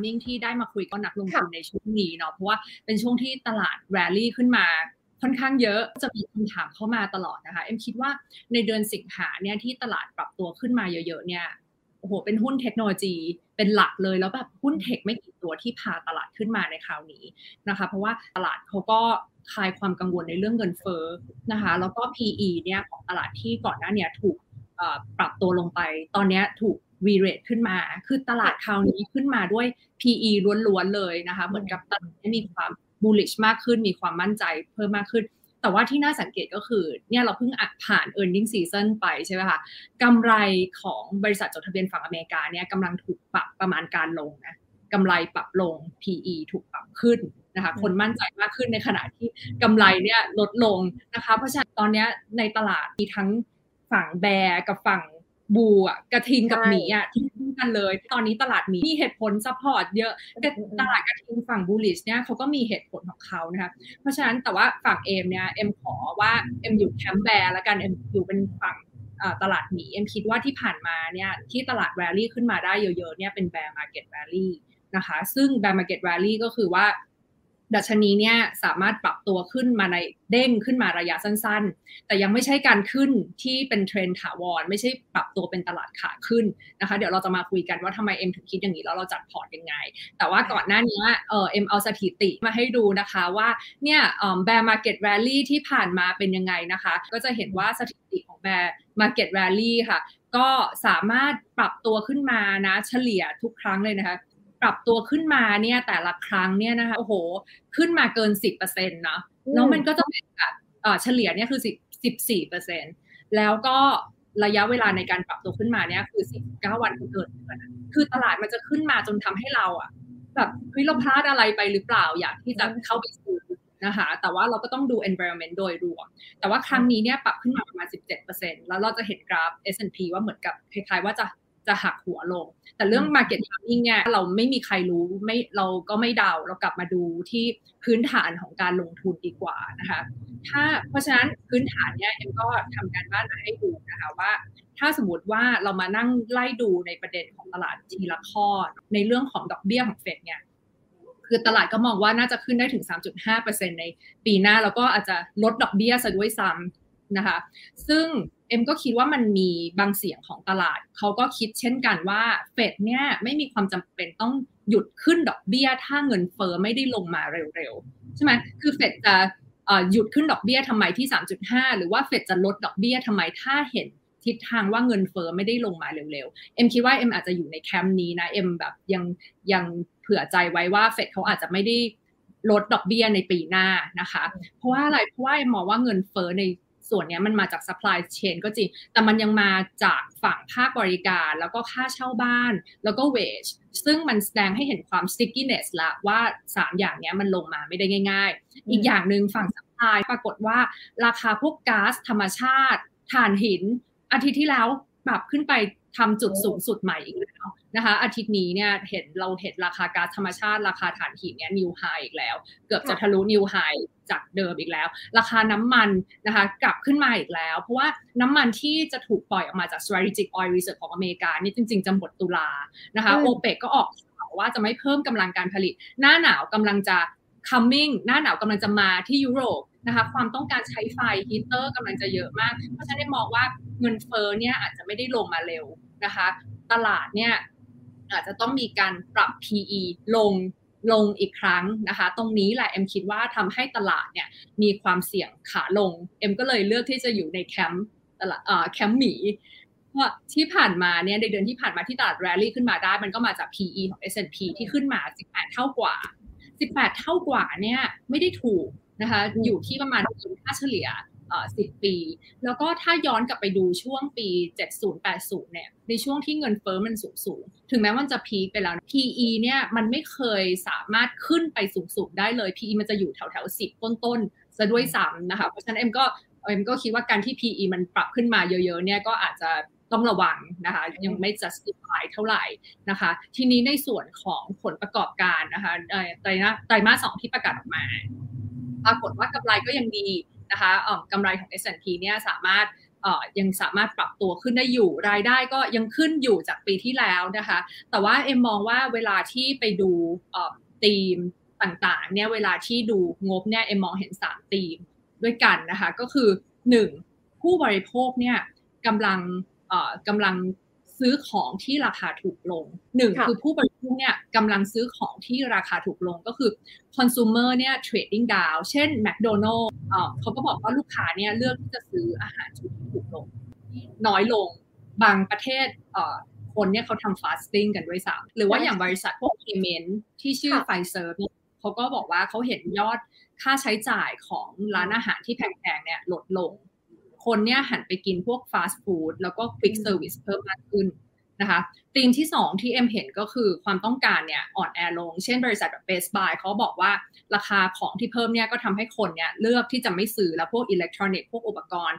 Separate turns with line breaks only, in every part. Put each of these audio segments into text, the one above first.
เป็น good timing ที่ได้มาคุยกับนักลงทุนในช่วงนี้เนาะเพราะว่าเป็นช่วงที่ตลาด rally ขึ้นมาค่อนข้างเยอะจะมีคำถามเข้ามาตลอดนะคะเอ็มคิดว่าในเดือนสิงหาเนี่ยที่ตลาดปรับตัวขึ้นมาเยอะๆเนี่ยโอ้โหเป็นหุ้นเทคโนโลยีเป็นหลักเลยแล้วแบบหุ้นเทคไม่กี่ตัวที่พาตลาดขึ้นมาในคราวนี้นะคะ เพราะว่าตลาดเขาก็คลายความกังวลในเรื่องเงินเฟ้อนะคะ แล้วก็ PE เนี่ยของตลาดที่ก่อนหน้าเนี่ยถูกปรับตัวลงไป ตอนนี้ถูก วีเรทขึ้นมา คือตลาดคราวนี้ขึ้นมาด้วย PE ล้วนๆเลยนะคะ เหมือนกับตลาดมีความ bullish มากขึ้น มีความมั่นใจเพิ่มมากขึ้น แต่ว่าที่น่าสังเกตก็คือ เนี่ยเราเพิ่งผ่าน e a r n i n g season ไปใช่ไหมคะกำไรของบริษัทจดทะเบียนฝั่งอเมริกาเนี่ยกำลังถูกปรับประมาณการลงนะกำไรปรับลง PE ถูกปรับขึ้นนะคะคนมั่นใจมากขึ้นในขณะที่กำไรเนี่ยลดลงนะคะ เพราะฉะนั้นตอนนี้ในตลาดมีทั้งฝั่ง bear กับฝั่ง bull อะกระทิงกับหมีอะที่คู่กันเลย ตอนนี้ตลาดหมีมีเหตุผล support เยอะแต่ตลาดกระทิงฝั่ง bullish เนี่ยเขาก็มีเหตุผลของเขานะคะเพราะฉะนั้นแต่ว่าฝั่งเอ็มเนี่ยเอ็มขอว่าเอ็มอยู่ camp bear แล้วกันเอ็มอยู่เป็นฝั่งตลาดหมีเอ็มคิดว่าที่ผ่านมาเนี่ยที่ตลาดแวลลี่ขึ้นมาได้เยอะๆเนี่ยเป็น bear market rally นะคะ ซึ่ง bear market rally ก็คือว่า ดัชนีเนี่ยสามารถปรับตัวขึ้นมาในเด้งขึ้นมาระยะสั้นๆ แต่ยังไม่ใช่การขึ้นที่เป็นเทรนถาวร ไม่ใช่ปรับตัวเป็นตลาดขาขึ้นนะคะ เดี๋ยวเราจะมาคุยกันว่าทำไมเอ็มถึงคิดอย่างนี้แล้วเราจัดพอร์ตยังไง แต่ว่าก่อนหน้านี้เออเอ็มเอาสถิติมาให้ดูนะคะว่าเนี่ย bear market rally ที่ผ่านมาเป็นยังไงนะคะ ก็จะเห็นว่าสถิติของ bear market rally ค่ะก็สามารถปรับตัวขึ้นมานะเฉลี่ยทุกครั้งเลยนะคะ ปรับตัวขึ้นมาเนี่ยแต่ละครั้งเนี่ยนะคะโอ้โห ขึ้นมาเกินสิบเปอร์เซ็นต์เนาะแล้วมันก็จะเป็นแบบเฉลี่ยเนี่ยคือสิบสิบสี่เปอร์เซ็นต์แล้วก็ระยะเวลาในการปรับตัวขึ้นมาเนี่ยคือสิบเก้าวันเกิดคือตลาดมันจะขึ้นมาจนทำให้เราอะแบบเฮ้ยเราพลาดอะไรไปหรือเปล่าอยากที่จะเข้าไปซื้อนะคะแต่ว่าเราก็ต้องดู environment โดยรวม แต่ว่าครั้งนี้เนี่ยปรับขึ้นมาประมาณ 17%แล้วเราจะเห็นกราฟ S&P ว่าเหมือนกับคล้ายๆว่าจะ จะหักหัวลง แต่เรื่อง Market Timing เนี่ยเราไม่มีใครรู้ไม่เราก็ไม่เดาเรากลับมาดูที่พื้นฐานของการลงทุนดีกว่านะคะถ้าเพราะฉะนั้นพื้นฐานเนี่ยเอ็มก็ทำการบ้านมาให้ดูนะคะว่า ถ้าสมมติว่าเรามานั่งไล่ดูในประเด็นของตลาดทีละข้อ ในเรื่องของดอกเบี้ยของเฟดเนี่ยคือตลาดก็มองว่าน่าจะขึ้นได้ถึง 3.5%ในปีหน้า แล้วก็อาจจะลดดอกเบี้ยซะด้วยซ้ำ นะคะ ซึ่งเอ็มก็คิดว่ามันมีบางเสียงของตลาด เขาก็คิดเช่นกันว่าเฟดเนี่ยไม่มีความจำเป็นต้องหยุดขึ้นดอกเบี้ย ถ้าเงินเฟอ้อไม่ได้ลงมาเร็วๆ ใช่ไหมคือเฟดจะหยุดขึ้นดอกเบี้ยทำไมที่ 3.5 หรือว่าเฟดจะลดดอกเบี้ยทำไมถ้าเห็นทิศทางว่าเงินเฟอ้อไม่ได้ลงมาเร็วๆ เอ็มคิดว่าเอ็มอาจจะอยู่ในแคมป์นี้นะ เอ็มแบบยังยังเผื่อใจไว้ว่าเฟดเขาอาจจะไม่ได้ลดดอกเบี้ยในปีหน้านะคะ เพราะว่าอะไร เพราะว่าเอ็มมองว่าเงินเฟอ้อใน ส่วนนี้มันมาจาก supply chain ก็จริง แต่มันยังมาจากฝั่งภาคบริการ แล้วก็ค่าเช่าบ้าน แล้วก็ wage ซึ่งมันแสดงให้เห็นความ stickiness ละว่า 3 อย่างนี้มันลงมาไม่ได้ง่าย ๆ อีกอย่างหนึ่งฝั่ง supply ปรากฏว่า ราคาพวกก๊าซธรรมชาติถ่านหิน อาทิตย์ที่แล้วปรับขึ้นไป ทำจุดสูงสุดใหม่อีกแล้วนะคะอาทิตย์นี้เนี่ยเห็นเราเห็นราคาก๊าซธรรมชาติราคาถ่านหินเนี่ย new high อีกแล้ว เกือบจะทะลุ new high จากเดิมอีกแล้ว ราคาน้ำมันนะคะกลับขึ้นมาอีกแล้ว เพราะว่าน้ำมันที่จะถูกปล่อยออกมาจาก strategic oil reserve ของอเมริกานี่จริง ๆจะหมดตุลานะคะโอเปกก็ออกว่าจะไม่เพิ่มกำลังการผลิต หน้าหนาวกำลังจะ coming หน้าหนาวกำลังจะมาที่ยุโรปนะคะความต้องการใช้ไฟฮีเตอร์กำลังจะเยอะมาก เพราะฉะนั้นมองว่า เงินเฟ้อเนี่ยอาจจะไม่ได้ลงมาเร็วนะคะ ตลาดเนี่ยอาจจะต้องมีการปรับ PE ลงลงอีกครั้งนะคะ ตรงนี้แหละเอ็มคิดว่าทำให้ตลาดเนี่ยมีความเสี่ยงขาลงเอ็มก็เลยเลือกที่จะอยู่ในแคมป์ตลาดแคมป์หมีเพราะที่ผ่านมาเนี่ยในเดือนที่ผ่านมาที่ตลาดแรลลี่ขึ้นมาได้ มันก็มาจาก PE ของ S&P ที่ขึ้นมา 18 เท่ากว่า 18 เท่ากว่าเนี่ยไม่ได้ถูกนะคะอยู่ที่ประมาณเกินค่าเฉลี่ย สิบปี แล้วก็ถ้าย้อนกลับไปดูช่วงปี 70-80 เนี่ย ในช่วงที่เงินเฟอ้อมันสูงสูง ถึงแม้มันจะพีคไปแล้ว PE เนี่ยมันไม่เคยสามารถขึ้นไปสูงสูงได้เลย PE มันจะอยู่แถวแถวสิบต้นๆซะด้วยซ้ำนะคะ เพราะฉะนั้นเอ็มก็เอ็มก็คิดว่าการที่ PE มันปรับขึ้นมาเยอะๆ เนี่ยก็อาจจะต้องระวังนะคะยังไม่ justify เท่าไหร่นะคะ ทีนี้ในส่วนของผลประกอบการนะคะไตรมาสไตรมาสสองที่ประกาศออกมา ปรากฏว่ากำไรก็ยังดี นะคะกำไรของ S&P เนี่ยสามารถยังสามารถปรับตัวขึ้นได้อยู่ รายได้ก็ยังขึ้นอยู่จากปีที่แล้วนะคะ แต่ว่าเอ็มมองว่าเวลาที่ไปดูธีมต่างๆเนี่ยเวลาที่ดูงบเนี่ยเอ็มมองเห็น3ธีมด้วยกันนะคะ ก็คือ 1. ผู้บริโภคเนี่ยกำลังกำลัง ซื้อของที่ราคาถูกลงหนึ่งคือผู้บริโภคเนี่ยกำลังซื้อของที่ราคาถูกลงก็คือ consumer เนี่ย trading down เช่น McDonald เขาก็บอกว่าลูกค้าเนี่ยเลือกที่จะซื้ออาหารที่ถูกลง น้อยลงบางประเทศคนเนี่ยเขาทำ fasting กันด้วยซ้ำหรือว่าอย่างบริษัทพวก payment ที่ชื่อ Fiserv เขาก็บอกว่าเขาเห็นยอดค่าใช้จ่ายของร้านอาหารที่แพงๆเนี่ยลดลง คนเนี่ยหันไปกินพวกฟาสต์ฟู้ดแล้วก็ quick service เพิ่มมากขึ้นนะคะธีมที่ 2 ที่เอ็มเห็นก็คือความต้องการเนี่ยอ่อนแอลง เช่นบริษัทแบบ Best Buy เขาบอกว่าราคาของที่เพิ่มเนี่ยก็ทำให้คนเนี่ยเลือกที่จะไม่ซื้อแล้วพวกอิเล็กทรอนิกส์พวกอุปกรณ์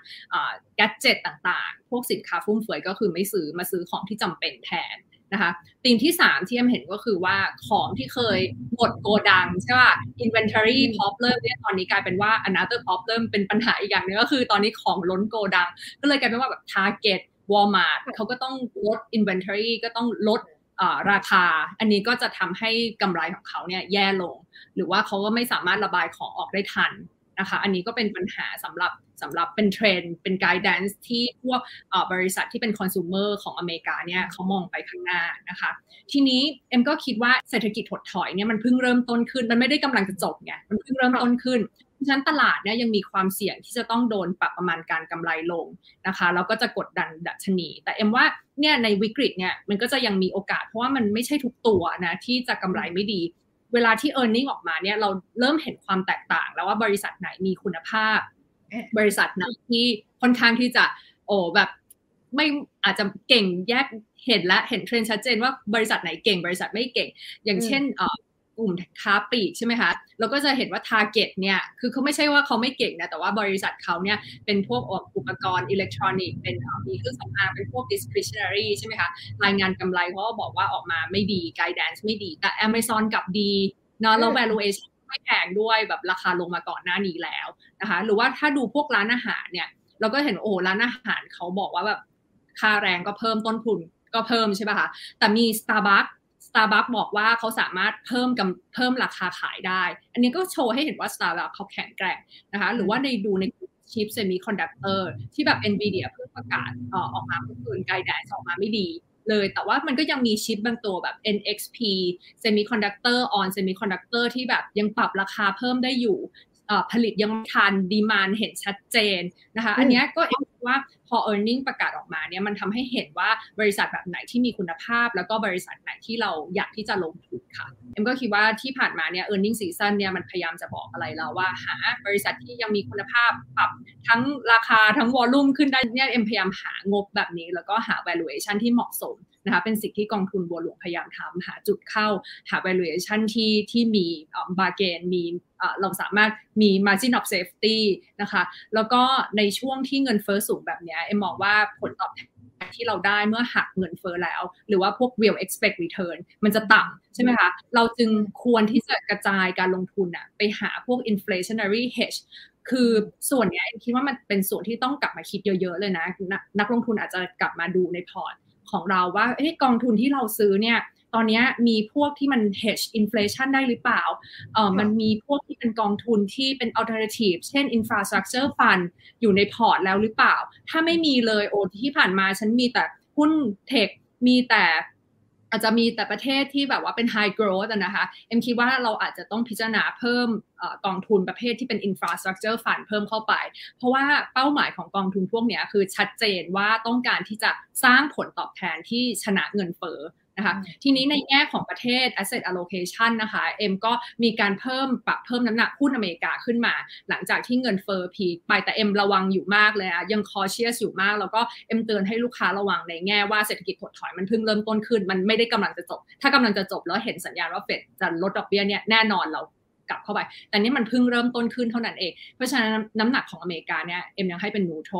gadget ต่างๆ พวกสินค้าฟุ่มเฟือยก็คือไม่ซื้อมาซื้อของที่จำเป็นแทน นะคะธีมที่ 3 ที่เอ็มเห็นก็คือว่าของที่เคยหมดโกดังใช่ป่ะ inventory problem เนี่ยตอนนี้กลายเป็นว่า another problem เป็นปัญหาอีกอย่างนึงก็คือตอนนี้ของล้นโกดัง ก็เลยกลายเป็นว่าแบบ target Walmart เขาก็ต้องลด inventory ก็ต้องลดราคา อันนี้ก็จะทำให้กำไรของเขาเนี่ยแย่ลง หรือว่าเขาก็ไม่สามารถระบายของออกได้ทัน นะคะ อันนี้ก็เป็นปัญหาสำหรับสำหรับเป็นเทรนด์เป็นไกด์แดนซ์ที่พวกบริษัทที่เป็นคอน sumer ของอเมริกาเนี่ยเขามองไปข้างหน้านะคะ ทีนี้เอ็มก็คิดว่าเศรษฐกิจถดถอยเนี่ยมันเพิ่งเริ่มต้นขึ้น มันไม่ได้กำลังจะจบไงมันเพิ่งเริ่มต้นขึ้นฉะนั้นตลาดเนี่ยยังมีความเสี่ยงที่จะต้องโดนปรับประมาณการกำไรลงนะคะแล้วก็จะกดดันดัชนี แต่เอ็มว่าเนี่ยในวิกฤตเนี่ยมันก็จะยังมีโอกาสเพราะว่ามันไม่ใช่ทุกตัวนะที่จะกำไรไม่ดี เวลาที่ e a r n i n g ออกมาเนี่ยเราเริ่มเห็นความแตกต่าง แล้วว่าบริษัทไหนมีคุณภาพ บริษัทไหนที่ค่อนข้างที่จะ โอ้แบบไม่อาจจะเก่งแยกเห็นและเห็นเทรนด์ชัดเจนว่าบริษัทไหนเก่ง บริษัทไม่เก่ง อย่างเช่น กลุ่มค้าปลีกใช่ไหมคะเราก็จะเห็นว่า Target เนี่ยคือเขาไม่ใช่ว่าเขาไม่เก่งนะแต่ว่าบริษัทเขาเนี่ยเป็นพวกอุปกรณ์อิเล็กทรอนิกส์เป็นมีเครื่องสำอางเป็นพวก discretionary ใช่ไหมคะรายงานกำไรเขาก็บอกว่าออกมาไม่ดี guidance ไม่ดี แต่ Amazon กับดีเนาะแล้ว valuation ไม่แพงด้วยแบบราคาลงมาก่อนหน้านี้แล้วนะคะหรือว่าถ้าดูพวกร้านอาหารเนี่ยเราก็เห็นโอ้ร้านอาหารเขาบอกว่าแบบค่าแรงก็เพิ่มต้นทุนก็เพิ่มใช่ป่ะคะแต่มี Starbucks Starbucks บอกว่าเขาสามารถเพิ่มกำเพิ่มราคาขายได้ อันนี้ก็โชว์ให้เห็นว่า Starbucks เขาแข็งแกร่งนะคะ หรือว่าในดูในชิปเซมิคอนดักเตอร์ที่แบบ NVIDIA เพิ่งประกาศออกมาเมื่อคืน guidance ออกมาไม่ดีเลย แต่ว่ามันก็ยังมีชิปบางตัวแบบ NXP Semiconductor ON Semiconductor ที่แบบยังปรับราคาเพิ่มได้อยู่ ผลิตยังทัน demand เห็นชัดเจนนะคะอันนี้ก็เอ็มว่าพอ e a r n i n g ประกาศออกมาเนี่ยมันทำให้เห็นว่าบริษัทแบบไหนที่มีคุณภาพ แล้วก็บริษัทไหนที่เราอยากที่จะลงทุนค่ะเอ็มก็คิดว่าที่ผ่านมาเนี่ย e a r n i n g season เนี่ยมันพยายามจะบอกอะไรเราว่าหาบริษัทที่ยังมีคุณภาพปรับทั้งราคาทั้งวอลลุ่มขึ้นได้เนี่ยเอ็มพยายามหางบแบบนี้ แล้วก็หา valuation ที่เหมาะสม นะคะเป็นสิ่งที่กองทุนบัวหลวงพยายามทำหาจุดเข้าหา valuation ที่ที่มีbargain มีเราสามารถมี margin of safety นะคะแล้วก็ในช่วงที่เงินเฟ้อสูงแบบนี้เอ็มมองว่าผลตอบแทนที่เราได้เมื่อหักเงินเฟ้อแล้ว หรือว่าพวก real expected return มันจะต่ำใช่ไหมคะ เราจึงควรที่จะกระจายการลงทุนอะไปหาพวก inflationary hedge คือส่วนนี้คิดว่ามันเป็นส่วนที่ต้องกลับมาคิดเยอะๆเลยนะ นักลงทุนอาจจะกลับมาดูในพอร์ต ของเราว่าเอ้กองทุนที่เราซื้อเนี่ยตอนนี้มีพวกที่มัน hedge inflation ได้หรือเปล่าเออมันมีพวกที่เป็นกองทุนที่เป็น alternative เช่น infrastructure fund อยู่ในพอร์ตแล้วหรือเปล่า ถ้าไม่มีเลยโอ้ที่ผ่านมาฉันมีแต่หุ้นเทค มีแต่ อาจจะมีแต่ประเทศที่แบบว่าเป็น high growth นะคะเอ็มคิดว่าเราอาจจะต้องพิจารณาเพิ่มกองทุนประเภทที่เป็น infrastructure fund เพิ่มเข้าไป เพราะว่าเป้าหมายของกองทุนพวกนี้คือชัดเจนว่าต้องการที่จะสร้างผลตอบแทนที่ชนะเงินเฟ้อ นะคะทีนี้ในแง่ของประเทศ asset allocation นะคะเอ็มก็มีการเพิ่มปรับเพิ่มน้ำหนักหุ้นอเมริกาขึ้นมา หลังจากที่เงินเฟอ้อพีไปแต่เอ็มระวังอยู่มากเลยอะยัง cautious อยู่มาก แล้วก็เอ็มเตือนให้ลูกค้าระวังในแง่ว่าเศรษฐกิจถดถอยมันเพิ่งเริ่มต้นขึ้น มันไม่ได้กำลังจะจบ ถ้ากำลังจะจบแล้วเห็นสัญญาณว่าเฟดจะลดดอกเบี้ยเนี่ยแน่นอนเรา กลับเข้าไป แต่นี่มันเพิ่งเริ่มต้นขึ้นเท่านั้นเอง เพราะฉะนั้นน้ำหนักของอเมริกาเนี่ยเอ็มยังให้เป็น neutral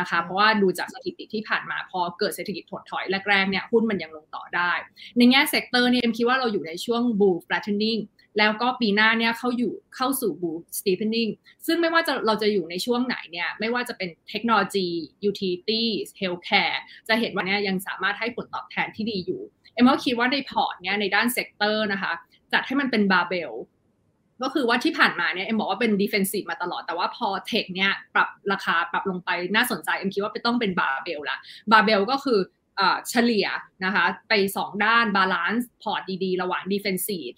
นะคะ เพราะว่าดูจากสถิติที่ผ่านมาพอเกิดเศรษฐกิจถดถอยแรกๆเนี่ยหุ้นมันยังลงต่อได้ ในแง่ sector เนี่ยเอ็มคิดว่าเราอยู่ในช่วงบู flattening แล้วก็ปีหน้าเนี่ยเข้าอยู่เข้าสู่ bull steepening ซึ่งไม่ว่าจะเราจะอยู่ในช่วงไหนเนี่ยไม่ว่าจะเป็นเทคโนโลยี utilities healthcare จะเห็นว่าเนี่ยยังสามารถให้ผลตอบแทนที่ดีอยู่ เอ็มก็คิดว่าในพอร์ตเนี่ยในด้าน sector นะคะ จัดให้มันเป็นบาร์เบล ก็คือว่าที่ผ่านมาเนี่ยเอ็มบอกว่าเป็น defensive มาตลอดแต่ว่าพอ tech เนี่ยปรับราคาปรับลงไปน่าสนใจเอ็มคิดว่าไปต้องเป็นบาเบลละบาเบลก็คือเฉลี่ยนะคะไป 2 ด้าน balance พอร์ตดี ๆ ระหว่าง defensive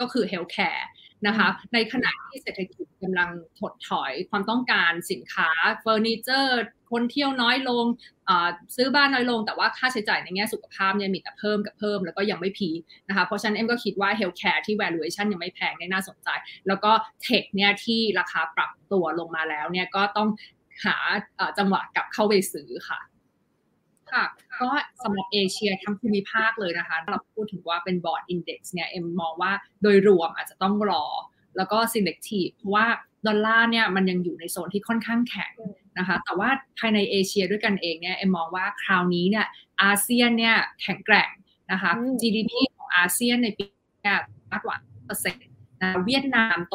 ก็คือ healthcare นะคะในขณะที่เศรษฐกิจกำลังถดถอยความต้องการสินค้าเฟอร์นิเจอร์คนเที่ยวน้อยลงซื้อบ้านน้อยลง แต่ว่าค่าใช้จ่ายในแง่สุขภาพเนี่ยมีแต่เพิ่มกับเพิ่มแล้วก็ยังไม่พีนะคะเพราะฉะนั้นเอ็มก็คิดว่า healthcare ที่ valuation ยังไม่แพงเนี่ยน่าสนใจ แล้วก็ tech เนี่ยที่ราคาปรับตัวลงมาแล้วเนี่ยก็ต้องหาจังหวะกลับเข้าไปซื้อค่ะ ค่ะ ก็สำหรับเอเชียทั้งภูมิภาคเลยนะคะ เราพูดถึงว่าเป็น broad index เนี่ย เอ็มมองว่าโดยรวมอาจจะต้องรอ แล้วก็ selective เพราะว่าดอลลาร์เนี่ยมันยังอยู่ในโซนที่ค่อนข้างแข็งนะคะ แต่ว่าภายในเอเชียด้วยกันเองเนี่ย เอ็มมองว่าคราวนี้เนี่ยอาเซียนเนี่ยแข็งแกร่งนะคะ GDP ของอาเซียนในปีนี้มากกว่าเปอร์เซ็นต์ นะเวียดนามโต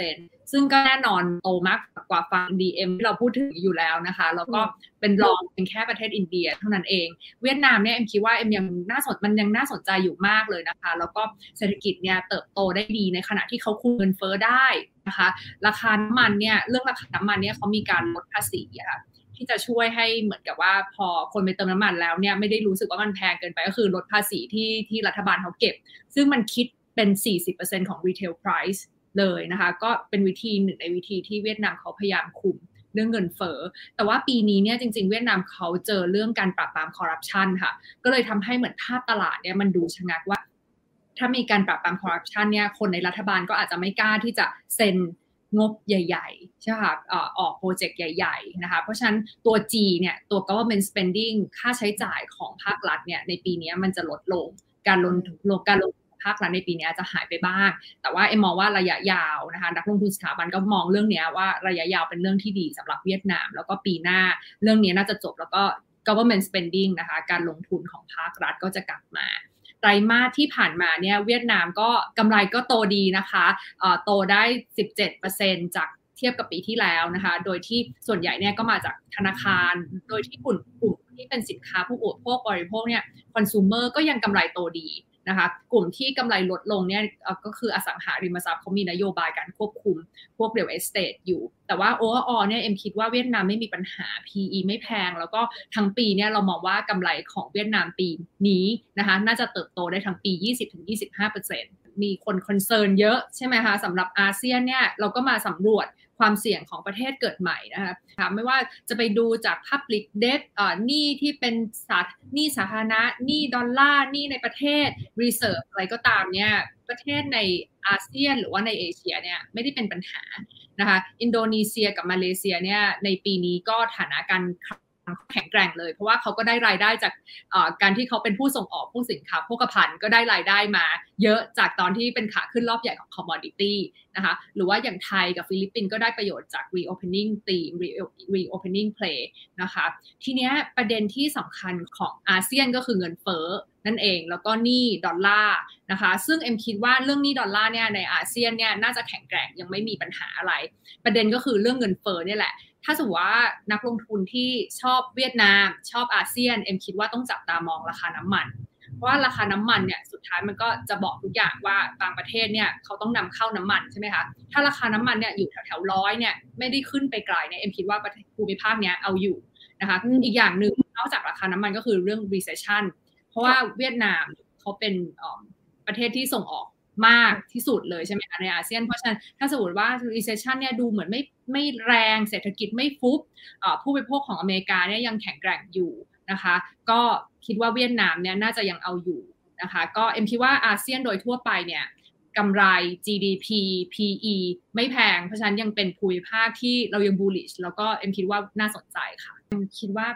7%ซึ่งก็แน่นอนโตมากกว่าฝั่ง DM ที่เราพูดถึงอยู่แล้วนะคะ แล้วก็เป็นรองเป็นแค่ประเทศอินเดียเท่านั้นเอง เวียดนามเนี่ยเอ็มคิดว่าเอ็มยังน่าสนมันยังน่าสนใจอยู่มากเลยนะคะ แล้วก็เศรษฐกิจเนี่ยเติบโตได้ดีในขณะที่เขาคุมเงินเฟ้อได้นะคะ ราคาน้ำมันเนี่ยเรื่องราคาน้ำมันเนี่ยเขามีการลดภาษีค่ะที่จะช่วยให้เหมือนกับว่าพอคนไปเติมน้ำมันแล้วเนี่ยไม่ได้รู้สึกว่ามันแพงเกินไปก็คือลดภาษีที่ที่รัฐบาลเขาเก็บ ซึ่งมันคิด เป็น 40%ของ retail price เลยนะคะ ก็เป็นวิธีหนึ่งในวิธีที่เวียดนามเขาพยายามคุมเรื่องเงินเฟ้อ แต่ว่าปีนี้เนี่ยจริง ๆ เวียดนามเขาเจอเรื่องการปราบปรามคอร์รัปชันค่ะ ก็เลยทำให้เหมือนภาพตลาดเนี่ยมันดูชะงักว่า ถ้ามีการปราบปรามคอร์รัปชันเนี่ยคนในรัฐบาลก็อาจจะไม่กล้าที่จะเซ็นงบใหญ่ๆใช่ค่ะออกโปรเจกต์ใหญ่ ๆ นะคะ เพราะฉะนั้นตัว G เนี่ยตัว government spending ค่าใช้จ่ายของภาครัฐเนี่ยในปีนี้มันจะลดลง การลงการลง ภาครัฐในปีนี้จะหายไปบ้าง แต่ว่าเอ็มมองว่าระยะยาวนะคะนักลงทุนสถาบันก็มองเรื่องนี้ว่าระยะยาวเป็นเรื่องที่ดีสำหรับเวียดนาม แล้วก็ปีหน้าเรื่องนี้น่าจะจบแล้วก็ government spending นะคะการลงทุนของภาครัฐก็จะกลับมาไตรมาสที่ผ่านมาเนี่ยเวียดนามก็กำไรก็โตดีนะคะโตได้ 17%จากเทียบกับปีที่แล้วนะคะ โดยที่ส่วนใหญ่เนี่ยก็มาจากธนาคาร โดยที่กลุ่มกลุ่มที่เป็นสินค้าผู้อุปโภคบริโภคเนี่ยคอน sumer ก็ยังกำไรโตดี นะคะกลุ่มที่กำไรลดลงเนี่ยก็คืออสังหาริมทรัพย์เขามีนโยบายการควบคุม พวก real estate อยู่ แต่ว่า overall เนี่ยเอ็มคิดว่าเวียดนามไม่มีปัญหา PE ไม่แพง แล้วก็ทั้งปีเนี่ยเรามองว่ากำไรของเวียดนามปีนี้นะคะน่าจะเติบโตได้ทั้งปี 20-25%มีคน concern เยอะใช่ไหมคะสำหรับอาเซียนเนี่ยเราก็มาสำรวจ ความเสี่ยงของประเทศเกิดใหม่นะคะไม่ว่าจะไปดูจาก Public Debt หนี้ที่เป็นสาหนี้สาธารณะหนี้ดอลลาร์หนี้ในประเทศ Reserve อะไรก็ตามเนี่ยประเทศในอาเซียนหรือว่าในเอเชียเนี่ยไม่ได้เป็นปัญหานะคะอินโดนีเซียกับมาเลเซียเนี่ยในปีนี้ก็ฐานะการแข็งแกร่งเลย เพราะว่าเขาก็ได้รายได้จากการที่เขาเป็นผู้ส่งออกผู้สินค้าโภคภัณฑ์ก็ได้รายได้มา เยอะจากตอนที่เป็นขาขึ้นรอบใหญ่ของ commodity นะคะหรือว่าอย่างไทยกับฟิลิปปินส์ก็ได้ประโยชน์จาก reopening theme reopening play นะคะทีเนี้ยประเด็นที่สำคัญของอาเซียนก็คือเงินเฟ้อนั่นเองแล้วก็หนี้ดอลลาร์นะคะซึ่งเอ็มคิดว่าเรื่องหนี้ดอลลาร์เนี่ยในอาเซียนเนี่ยน่าจะแข็งแกร่งยังไม่มีปัญหาอะไร ประเด็นก็คือเรื่องเงินเฟ้อเนี่ยแหละ ถ้าสมมติว่านักลงทุนที่ชอบเวียดนาม ชอบอาเซียนเอ็มคิดว่าต้องจับตามองราคาน้ำมัน ราะว่าราคาน้ำมันเนี่ยสุดท้ายมันก็จะบอกทุกอย่างว่าบางประเทศเนี่ยเขาต้องนำเข้าน้ำมันใช่ไหมคะถ้าราคาน้ำมันเนี่ยอยู่แถวๆร้อยเนี่ยไม่ได้ขึ้นไปไกลเนี่ยเอ็มคิดว่าภูมิภาคเนี้ยเอาอยู่นะคะอีกอย่างหนึ่งนอกจากราคาน้ำมันก็คือเรื่อง recession เพราะว่าเวียดนามเขาเป็นประเทศที่ส่งออกมากที่สุดเลยใช่ไหมคะในอาเซียน เพราะฉะนั้นถ้าสมมติว่า recession เนี่ยดูเหมือนไม่ไม่แรงเศรษฐกิจไม่ฟุบผู้บริโภคของอเมริกาเนี่ยยังแข็งแกร่งอยู่ นะคะ ก็คิดว่าเวียดนามเนี่ยน่าจะยังเอาอยู่นะคะ ก็เอ็มคิดว่าอาเซียนโดยทั่วไปเนี่ยกำไร GDP PE ไม่แพง เพราะฉะนั้นยังเป็นภูมิภาคที่เรายัง bullish แล้วก็เอ็มคิดว่าน่าสนใจค่ะเอ็มคิดว่า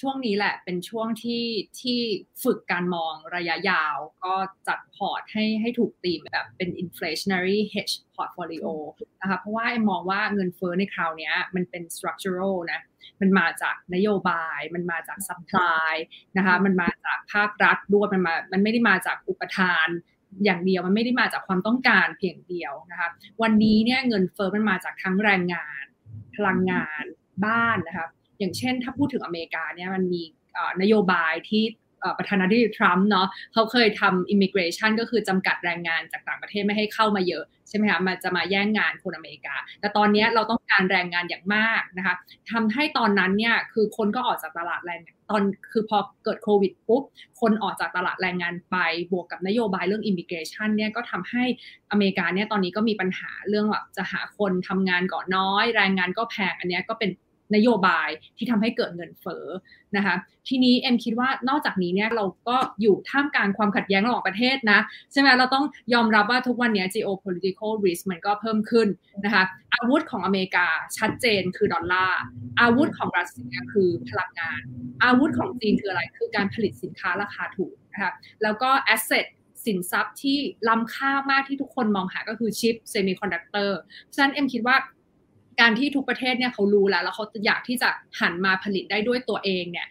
ช่วงนี้แหละเป็นช่วงที่ที่ฝึกการมองระยะยาว ก็จัดพอร์ตให้ให้ถูกตีมแบบเป็น inflationary hedge portfolio นะคะเพราะว่าเอ็มมองว่าเงินเฟ้อในคราวนี้มันเป็น structural นะ มันมาจากนโยบาย มันมาจาก supply นะคะมันมาจากภาครัฐด้วยมันมามันไม่ได้มาจากอุปทานอย่างเดียวมันไม่ได้มาจากความต้องการเพียงเดียวนะคะวันนี้เนี่ยเงินเฟ้อมันมาจากทั้งแรงงาน พลังงานบ้านนะคะอย่างเช่นถ้าพูดถึงอเมริกาเนี่ยมันมีนโยบายที่ ประธานาธิบดีทรัมป์เนาะเขาเคยทำ immigration ก็คือจำกัดแรงงานจากต่างประเทศไม่ให้เข้ามาเยอะใช่ไหมคะมันจะมาแย่งงานคนอเมริกา แต่ตอนนี้เราต้องการแรงงานอย่างมากนะคะทำให้ตอนนั้นเนี่ยคือคนก็ออกจากตลาดแรงตอนคือพอเกิดโควิดปุ๊บ คนออกจากตลาดแรงงานไป บวกกับนโยบายเรื่อง immigration เนี่ยก็ทำให้อเมริกาเนี่ยตอนนี้ก็มีปัญหาเรื่องแบบจะหาคนทำงานก่อนน้อย แรงงานก็แพงอันนี้ก็เป็น นโยบายที่ทำให้เกิดเงินเฟ้อนะคะทีนี้เอ็มคิดว่านอกจากนี้เนี่ยเราก็อยู่ท่ามกลางความขัดแย้งระหว่างประเทศนะใช่ไหมเราต้องยอมรับว่าทุกวันนี้ geopolitical risk มันก็เพิ่มขึ้นนะคะอาวุธของอเมริกาชัดเจนคือดอลลาร์อาวุธของรัสเซียคือพลังงาน อาวุธของจีนคืออะไรคือการผลิตสินค้าราคาถูกนะคะแล้วก็ asset สินทรัพย์ที่ล้ำค่ามากที่ทุกคนมองหาก็คือชิปเซมิคอนดักเตอร์ฉะนั้นเอ็มคิดว่า การที่ทุกประเทศเนี่ยเขารู้แล้วแล้วเขาอยากที่จะหันมาผลิตได้ด้วยตัวเองเนี่ย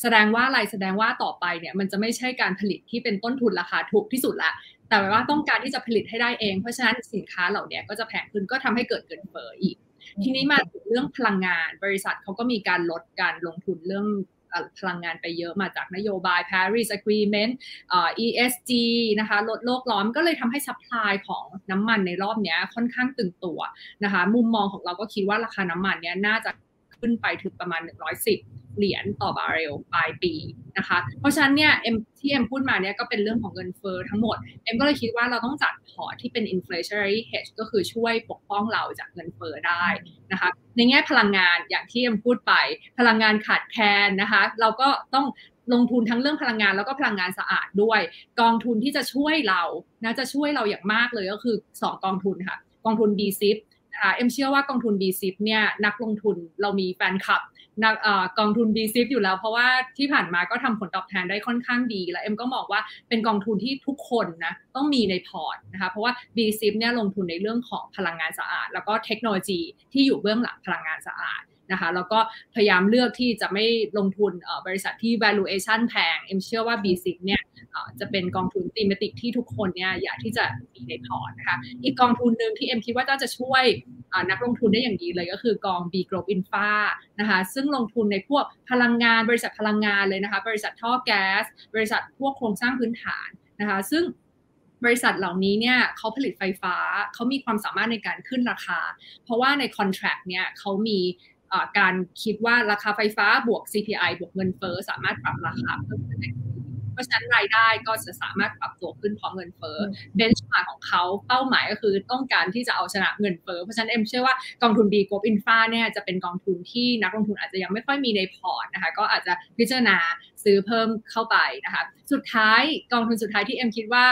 แสดงว่าอะไรแสดงว่าต่อไปเนี่ยมันจะไม่ใช่การผลิตที่เป็นต้นทุนราคาถูกที่สุดละ แต่ว่าต้องการที่จะผลิตให้ได้เอง เพราะฉะนั้นสินค้าเหล่านี้ก็จะแพงขึ้นก็ทำให้เกิดเงินเฟ้ออีก ทีนี้มาถึงเรื่องพลังงาน บริษัทเขาก็มีการลดการลงทุนเรื่อง พลังงานไปเยอะมาจากนโยบาย Paris Agreement ESG นะคะลดโลกร้อนก็เลยทำให้ supply ของน้ำมันในรอบนี้ค่อนข้างตึงตัวนะคะ มุมมองของเราก็คิดว่าราคาน้ำมันเนี้ยน่าจะขึ้นไปถึงประมาณ 110 เหรียญต่อบาร์เรลปลายปีนะคะ เพราะฉะนั้นเนี่ยเอ็มที่เอ็มพูดมาเนี่ยก็เป็นเรื่องของเงินเฟ้อทั้งหมด เอ็มก็เลยคิดว่าเราต้องจัดพอร์ตที่เป็น inflationary hedge ก็คือช่วยปกป้องเราจากเงินเฟ้อได้นะคะ ในแง่พลังงานอย่างที่เอ็มพูดไป พลังงานขาดแคลนนะคะ เราก็ต้องลงทุนทั้งเรื่องพลังงานแล้วก็พลังงานสะอาดด้วย กองทุนที่จะช่วยเรานะจะช่วยเราอย่างมากเลยก็คือ 2 กองทุนค่ะ กองทุน b ซิปนะคะเอ็มเชื่อว่ากองทุน b ซิปเนี่ยนักลงทุนเรามีแฟนคลับ กกองทุน b ซิปอยู่แล้ว เพราะว่าที่ผ่านมาก็ทำผลตอบแทนได้ค่อนข้างดี แล้วเอ็มก็มองว่าเป็นกองทุนที่ทุกคนนะต้องมีในพอร์ตนะคะเพราะว่า b ซิปเนี่ยลงทุนในเรื่องของพลังงานสะอาด แล้วก็เทคโนโลยีที่อยู่เบื้องหลังพลังงานสะอาดนะคะแล้วก็พยายามเลือกที่จะไม่ลงทุนบริษัทที่ valuation แพง เอ็มเชื่อว่า B-SIP เนี่ย จะเป็นกองทุน thematic ที่ทุกคนเนี่ยอยากที่จะมีในพอร์ตนะคะอีกกองทุนหนึ่งที่เอ็มคิดว่าจะช่วยนักลงทุนได้อย่างดีเลยก็คือกอง B-GLOB-INFRA นะคะซึ่งลงทุนในพวกพลังงานบริษัทพลังงานเลยนะคะบริษัทท่อแก๊ส บริษัทพวกโครงสร้างพื้นฐานนะคะซึ่งบริษัทเหล่านี้เนี่ยเขาผลิตไฟฟ้าเขามีความสามารถในการขึ้นราคา เพราะว่าในคอนแท็กเนี่ยเขามีการคิดว่าราคาไฟฟ้าบวก CPI บวกเงินเฟ้อสามารถปรับราคาเพิ่มขึ้นได้ ราะฉะนั้นรายได้ก็จะสามารถปรับตัวขึ้นพร้อมเงินเฟ้อเบนช์มาของเขาเป้าหมายก็คือต้องการที่จะเอาชนะเงินเฟ้อเพราะฉะนั้นเอ็มเชื่อว่ากองทุน B Group Infra เนี่ยจะเป็นกองทุนที่นักลงทุนอาจจะยังไม่ค่อยมีในพอร์ตนะคะก็อาจจะพิจารณาซื้อเพิ่มเข้าไปนะคะสุดท้ายกองทุนสุดท้ายที่เอ็มคิดว่า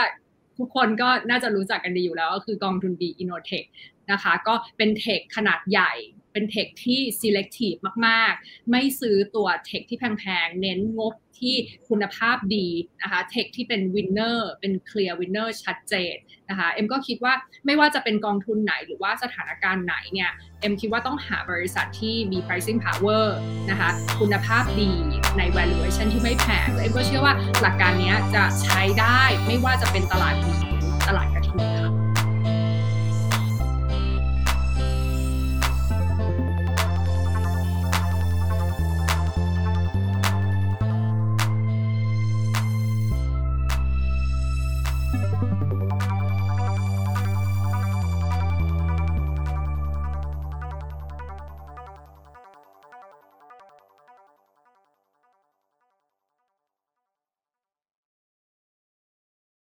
ทุกคนก็น่าจะรู้จักกันดีอยู่แล้วก็คือกองทุน B Innotech นะคะก็เป็นเทคขนาดใหญ่ เป็นเทคที่ selective มาก ๆ ไม่ซื้อตัวเทคที่แพง ๆ เน้นงบที่คุณภาพดีนะคะเทคที่เป็น winner เป็น clear winner ชัดเจนนะคะเอ็มก็คิดว่าไม่ว่าจะเป็นกองทุนไหนหรือว่าสถานการณ์ไหนเนี่ยเอ็มคิดว่าต้องหาบริษัทที่มี pricing power นะคะคุณภาพดีใน valuation ที่ไม่แพงเอ็มก็เชื่อว่าหลักการนี้จะใช้ได้ไม่ว่าจะเป็นตลาดดีตลาด